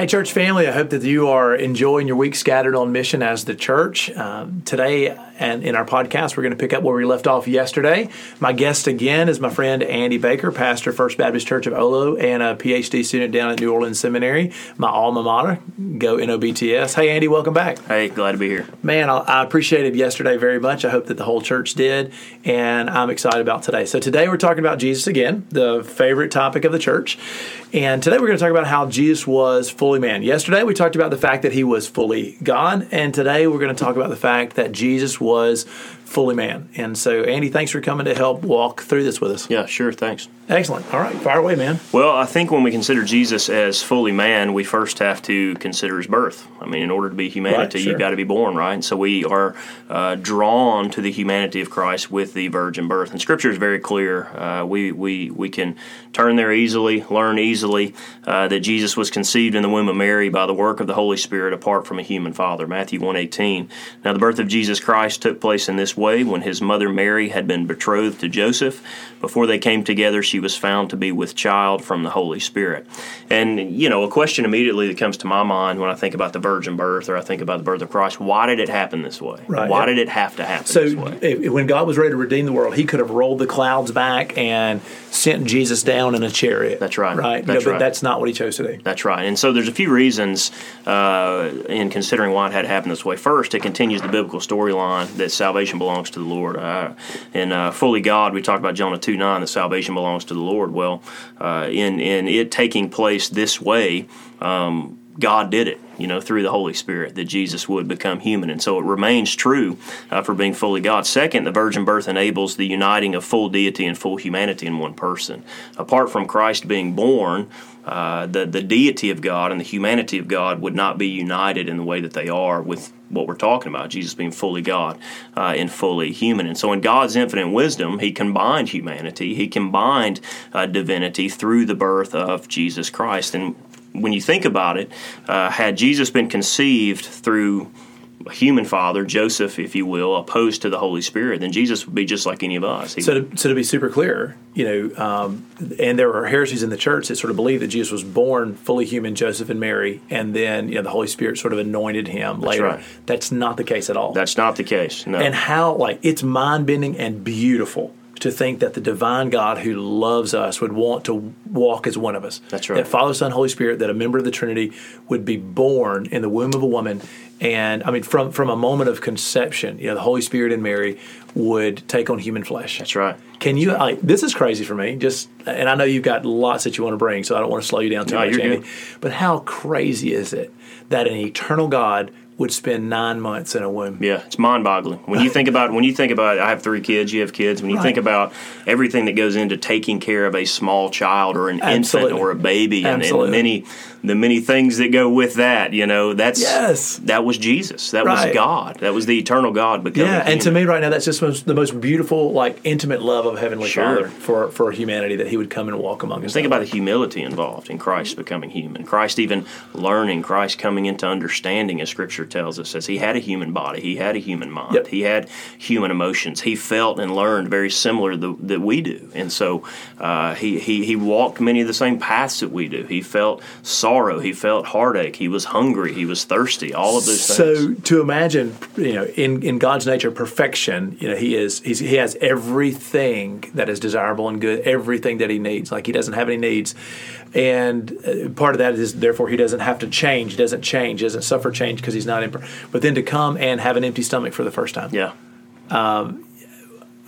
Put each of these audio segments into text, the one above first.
Hey, church family, I hope that you are enjoying your week scattered on mission as the church. Um, today, and in our podcast, we're going to pick up where we left off yesterday. My guest again is my friend Andy Baker, pastor, First Baptist Church of Olo, and a PhD student down at New Orleans Seminary, my alma mater. Go NOBTS. Hey, Andy, welcome back. Hey, glad to be here. Man, I, I appreciated yesterday very much. I hope that the whole church did, and I'm excited about today. So, today we're talking about Jesus again, the favorite topic of the church. And today we're going to talk about how Jesus was fully man. Yesterday we talked about the fact that he was fully God, and today we're going to talk about the fact that Jesus was fully man. And so, Andy, thanks for coming to help walk through this with us. Yeah, sure. Thanks. Excellent. All right, fire away, man. Well, I think when we consider Jesus as fully man, we first have to consider his birth. I mean, in order to be humanity, Right, sure. you've got to be born, right? And so we are uh, drawn to the humanity of Christ with the virgin birth. And Scripture is very clear. Uh, we, we, we can turn there easily, learn easily uh, that Jesus was conceived in the womb of Mary by the work of the Holy Spirit apart from a human father. Matthew 1.18. Now, the birth of Jesus Christ took place in this way when his mother Mary had been betrothed to Joseph. Before they came together, she was found to be with child from the Holy Spirit. And, you know, a question immediately that comes to my mind when I think about the virgin birth or I think about the birth of Christ why did it happen this way? Right. Why did it have to happen So, this way? if, when God was ready to redeem the world, He could have rolled the clouds back and sent Jesus down in a chariot. That's right. Right. You know, That's but that's not what He chose to do. That's right. And so there's a few reasons uh, in considering why it had to happen this way. First, it continues the biblical storyline that salvation belongs to the Lord. Uh, in uh, Fully God, we talked about Jonah 2 9, that salvation belongs to the Lord. Well, uh, in, in it taking place this way, um, God did it, you know, through the Holy Spirit, that Jesus would become human. And so it remains true uh, for being fully God. Second, the virgin birth enables the uniting of full deity and full humanity in one person. Apart from Christ being born, uh, the, the deity of God and the humanity of God would not be united in the way that they are with what we're talking about, Jesus being fully God uh, and fully human. And so, in God's infinite wisdom, He combined humanity, He combined uh, divinity through the birth of Jesus Christ. And when you think about it, uh, had Jesus been conceived through a human father, Joseph, if you will, opposed to the Holy Spirit, then Jesus would be just like any of us. He So to, so to be super clear, you know, um, and there are heresies in the church that sort of believe that Jesus was born fully human, Joseph and Mary, and then you know the Holy Spirit sort of anointed him later. right. That's not the case at all. That's not the case. No. and how like it's mind bending and beautiful to think that the divine God who loves us would want to walk as one of us. That's right. That Father, Son, Holy Spirit, that a member of the Trinity would be born in the womb of a woman, and I mean from from a moment of conception, you know, the Holy Spirit and Mary would take on human flesh. That's right. Can you? Like, this is crazy for me. Just, and I know you've got lots that you want to bring, so I don't want to slow you down too No, much, Andy. good. But how crazy is it that an eternal God would spend nine months in a womb? Yeah, it's mind-boggling when you think about when you think about. I have three kids. You have kids. When you think about everything that goes into taking care of a small child or an Absolutely. infant or a baby, and, and many the many things that go with that. You know, that's Yes. that was Jesus. That Right. was God. That was the eternal God becoming. Yeah, and to me right now, that's just most, the most beautiful, like intimate love of Heavenly Sure. Father for for humanity that He would come and walk among us. Think about the humility involved in Christ becoming human. Christ even learning, Christ coming into understanding, as Scripture tells us, as he had a human body, he had a human mind, Yep. he had human emotions. He felt and learned very similar th- that we do, and so uh, he, he he walked many of the same paths that we do. He felt sorrow, he felt heartache, he was hungry, he was thirsty, all of those things. So to imagine, you know, in, in God's nature, perfection, you know, He is he's, He has everything that is desirable and good, everything that He needs. Like He doesn't have any needs, and uh, part of that is therefore He doesn't have to change. He doesn't change. He doesn't suffer change because He's not. Imp- but then to come and have an empty stomach for the first time, yeah,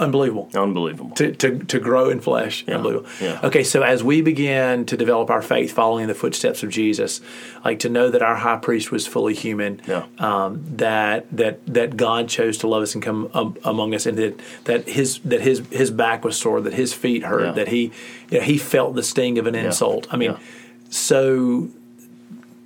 unbelievable. unbelievable. to, to, to grow in flesh. Unbelievable. yeah. Okay, so as we begin to develop our faith following the footsteps of Jesus, like to know that our high priest was fully human, Yeah. um, that that that God chose to love us and come um, among us, and that that his that his his back was sore, that his feet hurt, Yeah. that he you know, he felt the sting of an insult. I mean, Yeah. so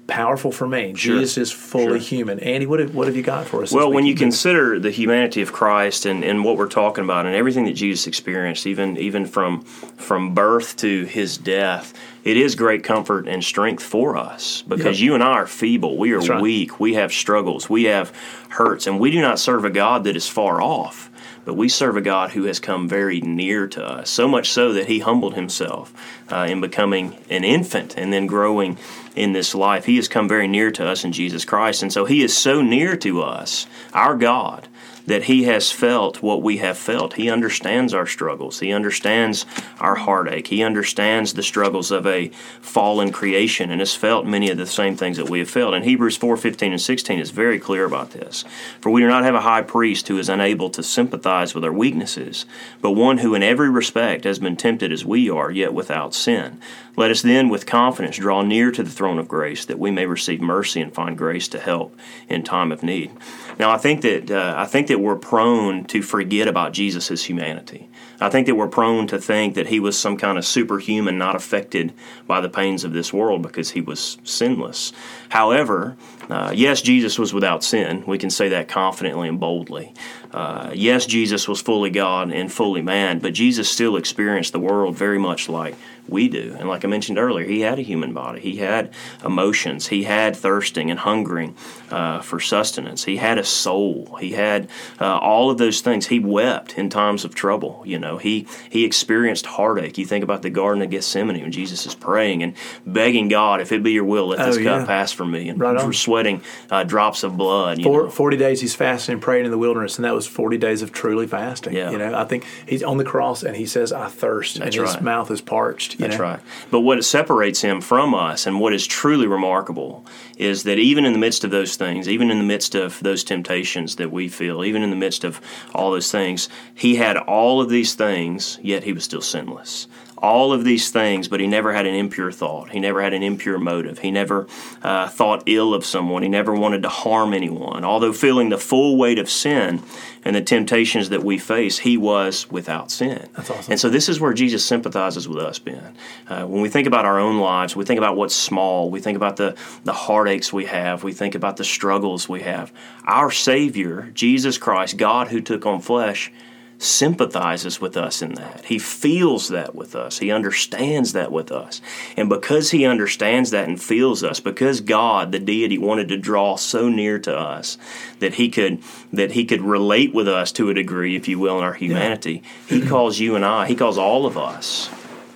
powerful for me. Sure. Jesus is fully Sure. human. Andy, what have, what have you got for us? Well, when you consider the humanity of Christ and, and what we're talking about and everything that Jesus experienced, even even from from birth to his death, it is great comfort and strength for us because Yep. you and I are feeble, we are right. weak, we have struggles, we have hurts, and we do not serve a God that is far off. But we serve a God who has come very near to us, so much so that He humbled Himself uh, in becoming an infant and then growing in this life. He has come very near to us in Jesus Christ. And so He is so near to us, our God, that He has felt what we have felt. He understands our struggles, He understands our heartache, He understands the struggles of a fallen creation and has felt many of the same things that we have felt. And Hebrews 4 15 and 16 is very clear about this. For we do not have a high priest who is unable to sympathize with our weaknesses, but one who in every respect has been tempted as we are, yet without sin. Let us then with confidence draw near to the throne of grace that we may receive mercy and find grace to help in time of need. Now, I think that uh, I think that we're prone to forget about Jesus' humanity. I think that we're prone to think that he was some kind of superhuman, not affected by the pains of this world because he was sinless. However, uh, yes, Jesus was without sin. We can say that confidently and boldly. Uh, yes, Jesus was fully God and fully man, but Jesus still experienced the world very much like we do. And like I mentioned earlier, he had a human body. He had emotions. He had thirsting and hungering uh, for sustenance. He had a soul. He had uh, all of those things. He wept in times of trouble. You know, he he experienced heartache. You think about the Garden of Gethsemane when Jesus is praying and begging God, if it be your will, let this Oh, cup pass from me, and Right sweating uh, drops of blood. You Four, know. 40 days he's fasting and praying in the wilderness, and that was 40 days of truly fasting. Yeah. You know, I think he's on the cross and he says, I thirst, That's and his right. mouth is parched. That's know? right. But what separates him from us and what is truly remarkable is that even in the midst of those things, even in the midst of those temptations that we feel, even in the midst of all those things, he had all of these things, yet he was still sinless. All of these things, but he never had an impure thought. He never had an impure motive. He never uh, thought ill of someone. He never wanted to harm anyone. Although feeling the full weight of sin and the temptations that we face, he was without sin. That's awesome. And so this is where Jesus sympathizes with us, Ben. Uh, when we think about our own lives, we think about what's small. We think about the, the heartaches we have. We think about the struggles we have. Our Savior, Jesus Christ, God who took on flesh, sympathizes with us in that. He feels that with us. He understands that with us. And because he understands that and feels us, because God, the deity, wanted to draw so near to us that he could that he could relate with us to a degree, if you will, in our humanity, he calls you and I, he calls all of us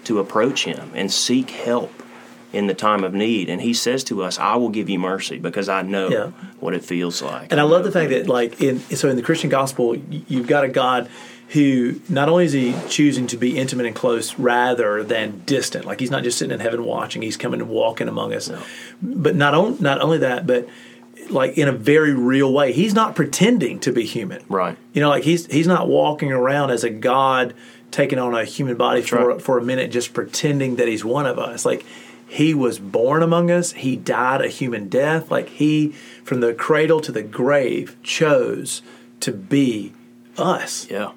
to approach him and seek help in the time of need. And he says to us, I will give you mercy because I know Yeah. what it feels like. And I love the fact that, like, in so in the Christian gospel, you've got a God who not only is he choosing to be intimate and close rather than distant, like he's not just sitting in heaven watching; he's coming and walking among us. But not on, not only that, but like in a very real way, he's not pretending to be human. Right. You know, like he's he's not walking around as a God taking on a human body for right. for a minute, just pretending that he's one of us. Like he was born among us. He died a human death. Like he, from the cradle to the grave, chose to be us. Yeah.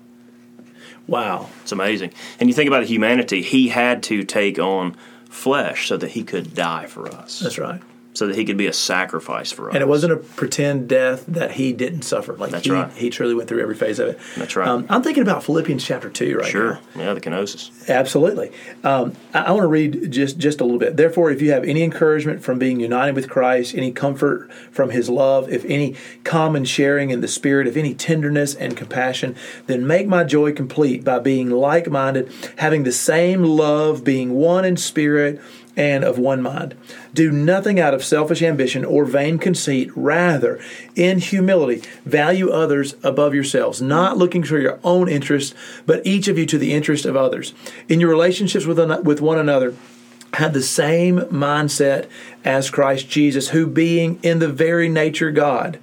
Wow. It's amazing. And you think about humanity, he had to take on flesh so that he could die for us, That's right. So that he could be a sacrifice for us. And it wasn't a pretend death that he didn't suffer. Like That's he, right. he truly went through every phase of it. That's right. Um, I'm thinking about Philippians chapter two right now. Sure. Yeah, the kenosis. Absolutely. Um, I, I want to read just just a little bit. Therefore, if you have any encouragement from being united with Christ, any comfort from His love, if any common sharing in the Spirit, if any tenderness and compassion, then make my joy complete by being like-minded, having the same love, being one in spirit and of one mind. Do nothing out of selfish ambition or vain conceit. Rather, in humility, value others above yourselves, not looking for your own interest, but each of you to the interest of others. In your relationships with, with one another, have the same mindset as Christ Jesus, who, being in the very nature God,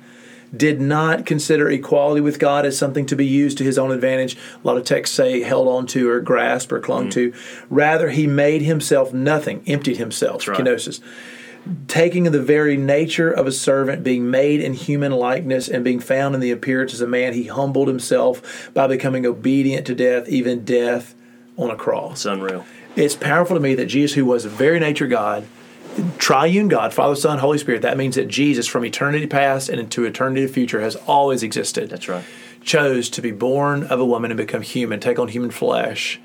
did not consider equality with God as something to be used to his own advantage. A lot of texts say held on to or grasped or clung mm. to. Rather, he made himself nothing, emptied himself. right. Kenosis. Taking the very nature of a servant, being made in human likeness, and being found in the appearance as a man, he humbled himself by becoming obedient to death, even death on a cross It's unreal. it's powerful to me that Jesus, who was the very nature God, triune God, Father, Son, Holy Spirit. That means that Jesus, from eternity past and into eternity future, has always existed. That's right. Chose to be born of a woman and become human, take on human flesh,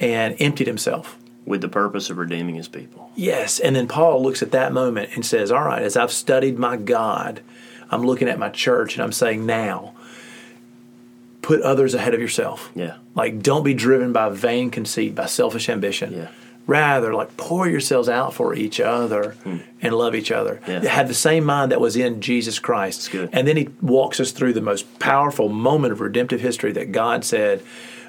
and emptied himself. With the purpose of redeeming his people. Yes. And then Paul looks at that moment and says, All right, as I've studied my God, I'm looking at my church and I'm saying, Now, put others ahead of yourself. Yeah. Like, don't be driven by vain conceit, by selfish ambition. Yeah. Rather, like, pour yourselves out for each other hmm. and love each other. Yeah. Have the same mind that was in Jesus Christ. good. And then he walks us through the most powerful moment of redemptive history that God said,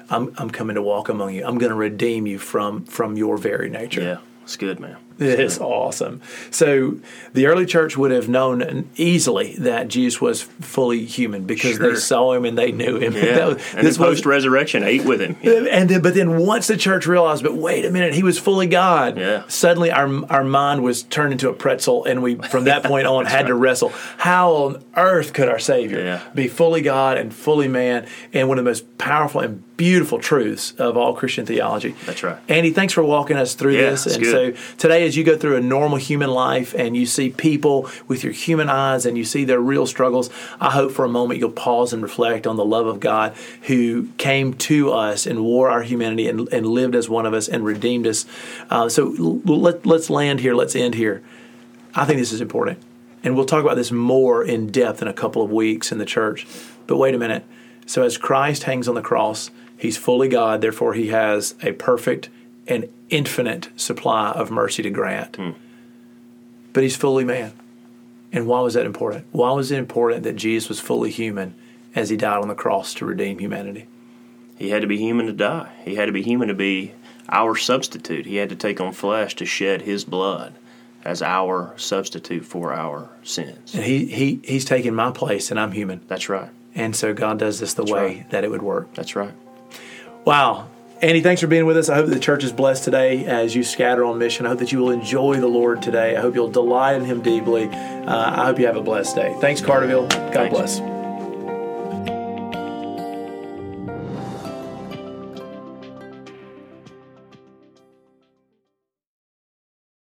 I'm, I'm coming to walk among you. I'm going to redeem you from, from your very nature. Yeah. It's good, man. It is awesome. So the early church would have known easily that Jesus was fully human because they saw him and they knew him. Yeah. Was- and this post resurrection ate with him. and then, but then once the church realized, but wait a minute, he was fully God. Yeah. Suddenly, our our mind was turned into a pretzel, and we from that point on had to wrestle. How on earth could our Savior Yeah. be fully God and fully man? And one of the most powerful and beautiful truths of all Christian theology. That's right. Andy, thanks for walking us through Yeah, this. And good. so today, as you go through a normal human life and you see people with your human eyes and you see their real struggles, I hope for a moment you'll pause and reflect on the love of God who came to us and wore our humanity and, and lived as one of us and redeemed us. Uh, so let, let's land here. Let's end here. I think this is important. And we'll talk about this more in depth in a couple of weeks in the church. But wait a minute. So, as Christ hangs on the cross, he's fully God, therefore, he has a perfect and infinite supply of mercy to grant. Hmm. But he's fully man. And why was that important? Why was it important that Jesus was fully human as he died on the cross to redeem humanity? He had to be human to die. He had to be human to be our substitute. He had to take on flesh to shed his blood as our substitute for our sins. And he, he he's taken my place and I'm human. That's right. And so God does this the way right. that it would work. That's right. Wow. Andy, thanks for being with us. I hope that the church is blessed today as you scatter on mission. I hope that you will enjoy the Lord today. I hope you'll delight in Him deeply. Uh, I hope you have a blessed day. Thanks, Carterville. God Thanks. bless.